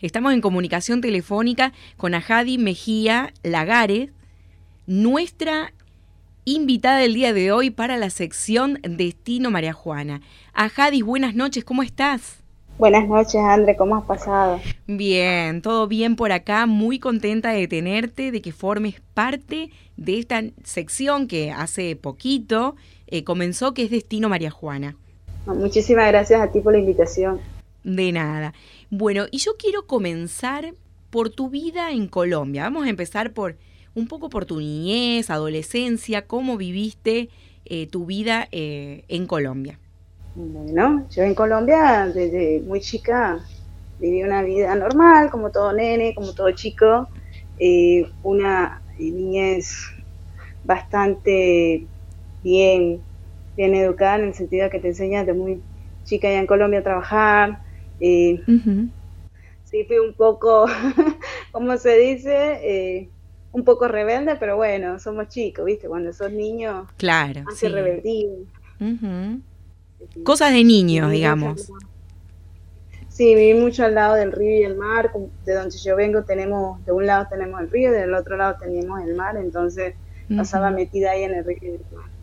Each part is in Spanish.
Estamos en comunicación telefónica con Ajadi Mejía Lagares, nuestra invitada del día de hoy para la sección Destino María Juana. Ajadi, buenas noches, ¿cómo estás? Buenas noches, André, ¿cómo has pasado? Bien, todo bien por acá, muy contenta de tenerte, de que formes parte de esta sección que hace poquito eh, comenzó, que es Destino María Juana. Muchísimas gracias a ti por la invitación. De nada. Bueno, y yo quiero comenzar por tu vida en Colombia. Vamos a empezar por un poco por tu niñez, adolescencia, cómo viviste eh, tu vida eh, en Colombia. Bueno, yo en Colombia desde muy chica viví una vida normal, como todo nene, como todo chico, eh, una niñez bastante bien, bien educada en el sentido de que te enseñan de muy chica ya en Colombia a trabajar, eh, Sí, fui un poco, como se dice, eh, un poco rebelde, pero bueno, somos chicos, ¿viste? Cuando sos niño, claro, hace rebeldía. Cosas de niños, digamos. Sí, viví mucho al lado del río y el mar. De donde yo vengo tenemos, de un lado tenemos el río, del otro lado teníamos el mar, entonces pasaba metida ahí en el río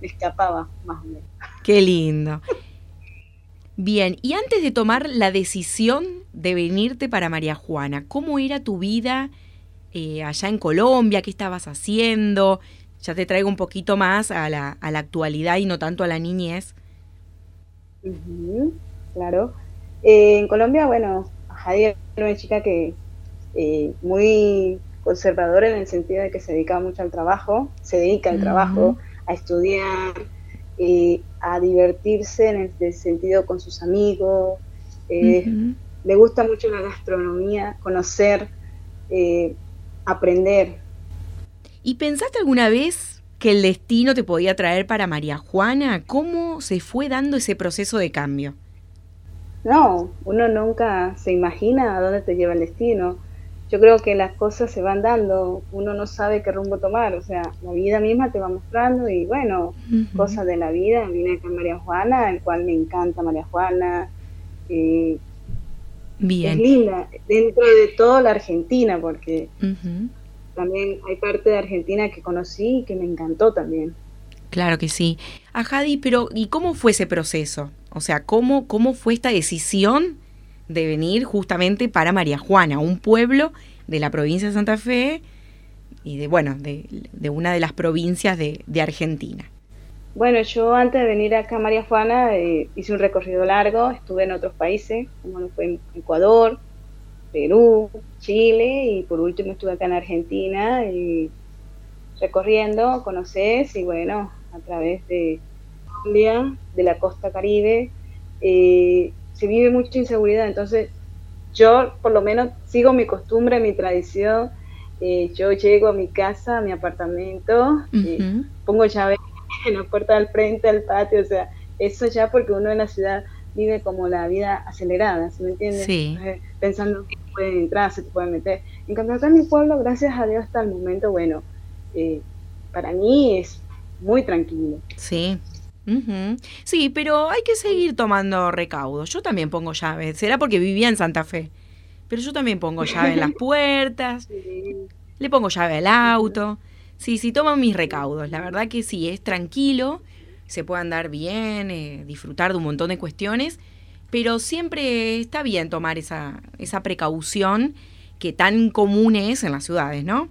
y escapaba más o menos. Qué lindo. Bien, y antes de tomar la decisión de venirte para María Juana, ¿cómo era tu vida eh, allá en Colombia? ¿Qué estabas haciendo? Ya te traigo un poquito más a la, a la actualidad y no tanto a la niñez. claro. Eh, en Colombia, bueno, Javier era una chica que eh, muy conservadora en el sentido de que se dedicaba mucho al trabajo, se dedica al trabajo, a estudiar, eh, a divertirse en el, sentido con sus amigos. Eh, le gusta mucho la gastronomía, conocer, eh, aprender. ¿Y pensaste alguna vez que el destino te podía traer para María Juana? ¿Cómo se fue dando ese proceso de cambio? No, uno nunca se imagina a dónde te lleva el destino yo creo que las cosas se van dando, uno no sabe qué rumbo tomar, o sea, la vida misma te va mostrando y bueno, cosas de la vida, vine acá María Juana, el cual me encanta María Juana, eh, Bien. es linda, dentro de toda la Argentina, porque también hay parte de Argentina que conocí y que me encantó también. Claro que sí. A Jadi, pero ¿y cómo fue ese proceso? O sea, ¿cómo, cómo fue esta decisión de venir justamente para María Juana, un pueblo de la provincia de Santa Fe y de, bueno, de, una de las provincias de, Argentina. Bueno, yo antes de venir acá a María Juana eh, hice un recorrido largo, estuve en otros países, como fue en Ecuador, Perú, Chile y por último estuve acá en Argentina y recorriendo, conoces y bueno, a través de de la costa caribe, eh, se vive mucha inseguridad. Entonces, yo por lo menos sigo mi costumbre, mi tradición. Eh, yo llego a mi casa, a mi apartamento, y pongo llave en la puerta del frente, al patio, o sea, eso ya porque uno en la ciudad vive como la vida acelerada, ¿se me entiende? Sí. pensando que pueden entrar, se te pueden meter. En cambio, acá en mi pueblo, gracias a Dios hasta el momento, bueno, eh, para mí es muy tranquilo. Sí. Sí, pero hay que seguir tomando recaudos. Yo también pongo llave. Será porque vivía en Santa Fe. Pero yo también pongo llave en las puertas. Le pongo llave al auto. Sí, sí, tomo mis recaudos. La verdad que sí, es tranquilo. Se puede andar bien, eh, disfrutar de un montón de cuestiones. Pero siempre está bien tomar esa, esa precaución que tan común es en las ciudades, ¿no?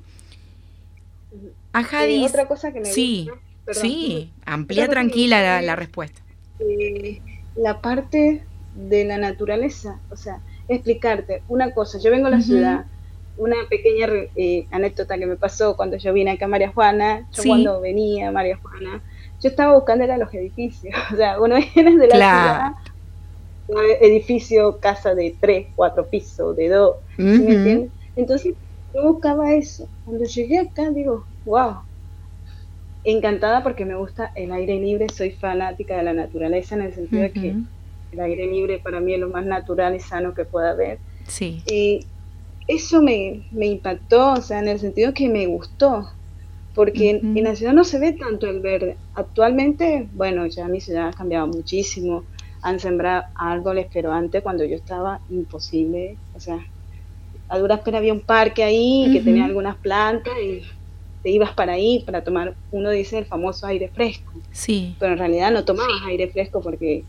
A otra cosa que me sí. Sí, amplía tranquila la, respuesta. Eh, la parte de la naturaleza, o sea, explicarte una cosa, yo vengo a la ciudad, una pequeña eh, anécdota que me pasó cuando yo vine acá a María Juana, yo cuando venía a María Juana, yo estaba buscando era los edificios, o sea, uno viene de la ciudad, edificio, casa de tres, cuatro pisos, de dos, me entiendes? Entonces yo buscaba eso, cuando llegué acá digo, wow, encantada porque me gusta el aire libre, soy fanática de la naturaleza en el sentido de que el aire libre para mí es lo más natural y sano que pueda haber. Sí. Y eso me, impactó, o sea, en el sentido que me gustó, porque en, la ciudad no se ve tanto el verde. Actualmente, bueno, ya mi ciudad ha cambiado muchísimo, han sembrado árboles, pero antes cuando yo estaba, imposible, o sea, a duras penas había un parque ahí que tenía algunas plantas y te ibas para ahí para tomar, uno dice el famoso aire fresco. Sí. Pero en realidad no tomabas aire fresco porque,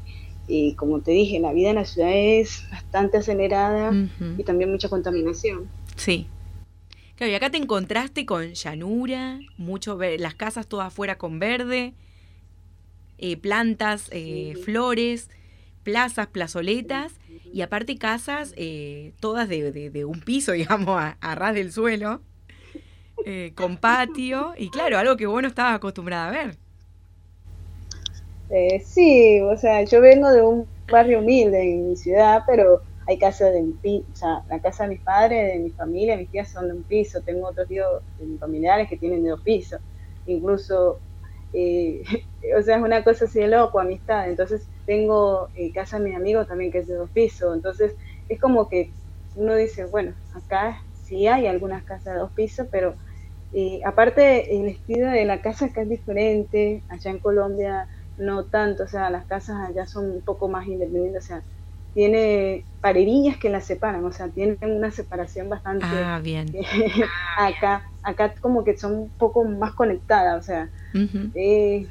eh, como te dije, la vida en la ciudad es bastante acelerada y también mucha contaminación. Sí. Claro, y acá te encontraste con llanura, mucho las casas todas afuera con verde, eh, plantas, eh, flores, plazas, plazoletas y aparte casas eh, todas de, un piso, digamos, a, ras del suelo, eh, con patio y claro, algo que vos no estabas acostumbrada a ver. Eh, sí, o sea, yo vengo de un barrio humilde en mi ciudad, pero hay casas de piso, o sea, la casa de mis padres, de mi familia, mis tías son de un piso, tengo otros tíos de mis familiares que tienen de dos pisos, incluso, o sea, es una cosa así de loco, amistad, entonces tengo eh, casa de mi amigo también que es de dos pisos, entonces es como que uno dice, bueno, acá sí hay algunas casas de dos pisos, pero eh, aparte el estilo de la casa acá es diferente, allá en Colombia no tanto, o sea, las casas allá son un poco más independientes, o sea, tiene paredillas que las separan, o sea, tienen una separación bastante... Ah, bien. acá, acá como que son un poco más conectadas, o sea, eh,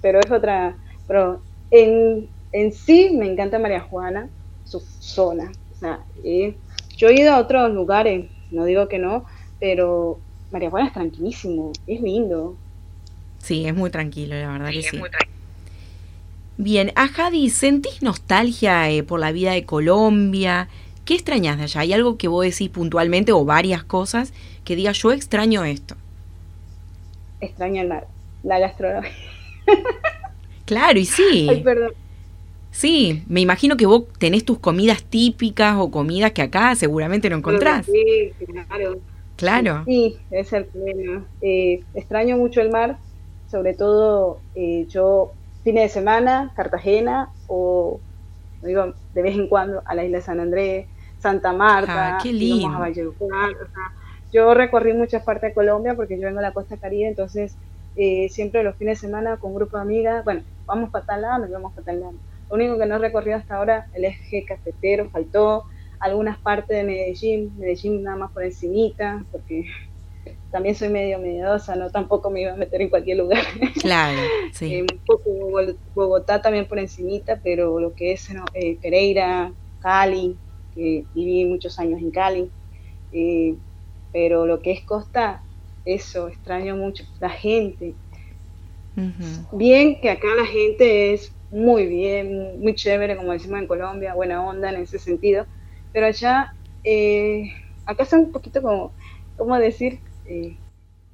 pero es otra, pero en, en sí me encanta María Juana, su zona. O sea, eh, yo he ido a otros lugares, no digo que no, pero María Juana es tranquilísimo, es lindo. Sí, es muy tranquilo, la verdad que sí. Bien, a Jadi, ¿sentís nostalgia eh, por la vida de Colombia? ¿Qué extrañas de allá? ¿Hay algo que vos decís puntualmente o varias cosas que digas yo extraño esto? Extraño el mar, la gastronomía. Claro, y sí. Ay, perdón. Sí, me imagino que vos tenés tus comidas típicas o comidas que acá seguramente no encontrás. Sí, claro. Claro. Sí, es el problema. Eh, extraño mucho el mar, sobre todo eh, yo fines de semana, Cartagena o digo, de vez en cuando a la isla de San Andrés, Santa Marta, ah, qué lindo. a yo recorrí muchas partes de Colombia porque yo vengo de la costa caribe, entonces eh, siempre los fines de semana con un grupo de amigas, bueno, vamos para tal lado, nos vamos para tal lado. Lo único que no he recorrido hasta ahora, el eje cafetero, faltó algunas partes de Medellín, Medellín nada más por encimita, porque también soy medio mediosa, no tampoco me iba a meter en cualquier lugar. Claro, sí. Eh, un poco Bogotá también por encimita, pero lo que es eh, Pereira, Cali, que viví muchos años en Cali, pero lo que es costa, eso, extraño mucho. La gente. Bien que acá la gente es muy bien, muy chévere, como decimos en Colombia, buena onda en ese sentido, pero allá, eh, acá son un poquito como, ¿cómo decir? Eh,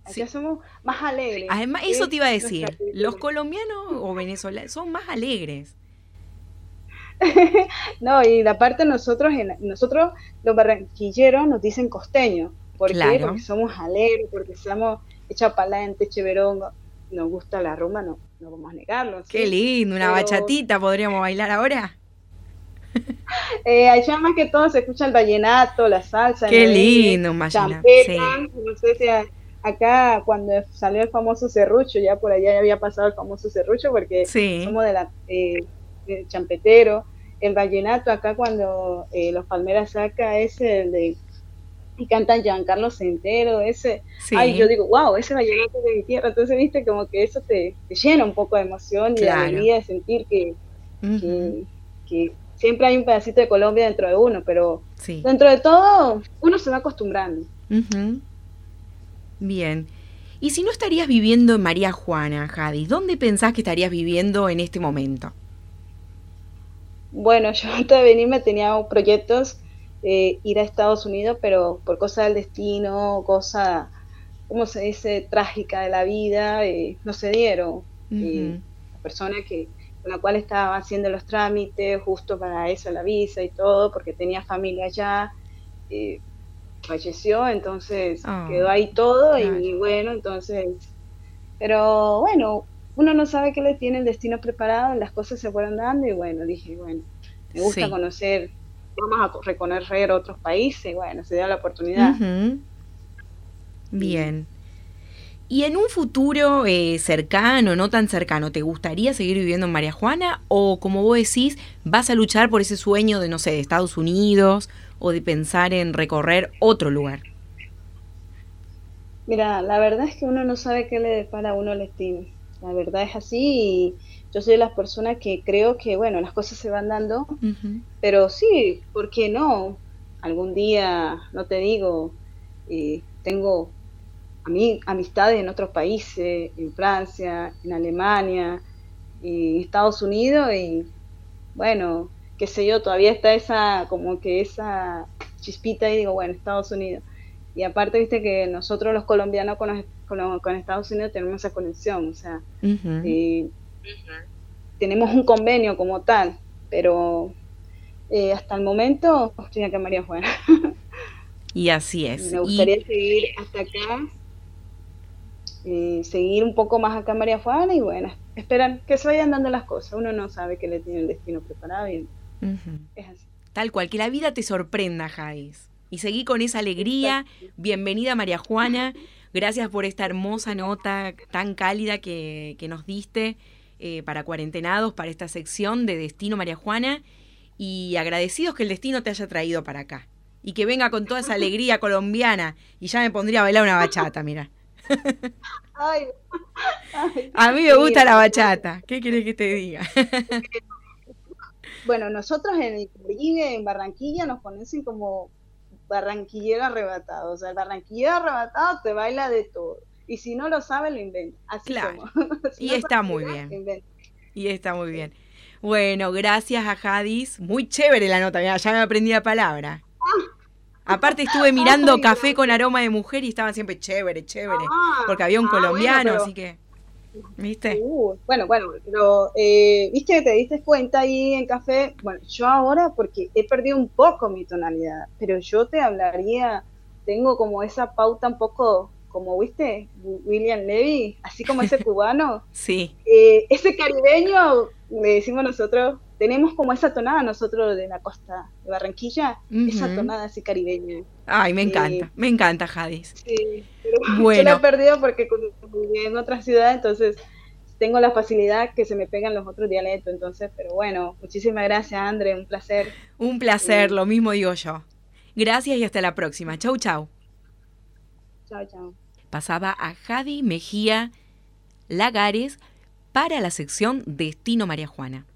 allá somos más alegres. Además, eso te iba a decir, los colombianos o venezolanos son más alegres. no, y la parte nosotros, nosotros los barranquilleros nos dicen costeños, ¿Por qué? Porque somos alegres, porque somos echa pa'lante, cheverón, nos gusta la rumba, no, no vamos a negarlo. Qué lindo, una bachatita, ¿podríamos bailar ahora? eh, allá más que todo se escucha el vallenato, la salsa. Qué lindo, un vallenato. No sé si acá cuando salió el famoso serrucho, ya por allá ya había pasado el famoso serrucho, porque somos de la eh, champetero. El vallenato acá cuando eh, los palmeras saca es el de y cantan Giancarlo Centero, ese, ay, yo digo, wow, ese vallenato de mi tierra, entonces viste como que eso te, llena un poco de emoción y de alegría de sentir que, que, siempre hay un pedacito de Colombia dentro de uno, pero dentro de todo uno se va acostumbrando. Bien. ¿Y si no estarías viviendo en María Juana, Jadi, dónde pensás que estarías viviendo en este momento? Bueno, yo antes de venirme tenía proyectos eh, ir a Estados Unidos, pero por cosa del destino, cosa, ¿cómo se dice?, trágica de la vida, eh, no se dieron. la persona que, con la cual estaba haciendo los trámites, justo para eso, la visa y todo, porque tenía familia allá, eh, falleció, entonces ah, quedó ahí todo y, bueno, entonces, pero bueno, uno no sabe qué le tiene el destino preparado, las cosas se fueron dando y bueno, dije, bueno, me gusta conocer vamos a reconocer otros países, bueno, se dio la oportunidad. Bien. ¿Y en un futuro eh, cercano, no tan cercano, te gustaría seguir viviendo en María Juana? ¿O como vos decís, vas a luchar por ese sueño de, no sé, de Estados Unidos o de pensar en recorrer otro lugar? Mira, la verdad es que uno no sabe qué le depara a uno el destino. La verdad es así y yo soy de las personas que creo que, bueno, las cosas se van dando, pero sí, ¿por qué no? Algún día, no te digo, eh, tengo mí amistades en otros países, en Francia, en Alemania, en Estados Unidos y bueno, qué sé yo, todavía está esa, como que esa chispita y digo, bueno, Estados Unidos. Y aparte, viste que nosotros los colombianos con, con, Estados Unidos tenemos esa conexión, o sea, tenemos un convenio como tal, pero eh, hasta el momento estoy acá María Juana. Y así es. Me gustaría seguir hasta acá seguir un poco más acá en María Juana y bueno, esperar que se vayan dando las cosas. Uno no sabe que le tiene el destino preparado y es así. Tal cual, que la vida te sorprenda, Jais. Y seguí con esa alegría. Bienvenida, María Juana. Gracias por esta hermosa nota tan cálida que, nos diste eh, para cuarentenados, para esta sección de Destino María Juana. Y agradecidos que el destino te haya traído para acá. Y que venga con toda esa alegría colombiana. Y ya me pondría a bailar una bachata, mira a mí me gusta la bachata. ¿Qué quieres que te diga? bueno, nosotros en el en Barranquilla, nos conocen como barranquillero arrebatado. O sea, el barranquillero arrebatado te baila de todo. Y si no lo sabe, lo inventa. Así claro. y está muy bien. Y está muy bien. Bueno, gracias a Jadis. Muy chévere la nota, ya me aprendí la palabra. Aparte estuve mirando Café con aroma de mujer y estaban siempre chévere, chévere, ah, porque había un ah, colombiano, así que, ¿viste? Uh, bueno, bueno, pero, eh, ¿viste? Te diste cuenta ahí en Café, bueno, yo ahora, porque he perdido un poco mi tonalidad, pero yo te hablaría, tengo como esa pauta un poco, como, ¿viste? William Levy, así como ese cubano. sí. Eh, ese caribeño, le decimos nosotros, tenemos como esa tonada nosotros de la costa de Barranquilla, esa tonada así caribeña. Ay, me encanta, me encanta Jadis. Sí, pero bueno. yo la he perdido porque viví en otra ciudad, entonces tengo la facilidad que se me pegan los otros dialectos, entonces, pero bueno, muchísimas gracias André, un placer. Un placer, lo mismo digo yo. Gracias y hasta la próxima. Chau, chau. Chau, chau. Pasaba a Jadi Mejía Lagares para la sección Destino María Juana.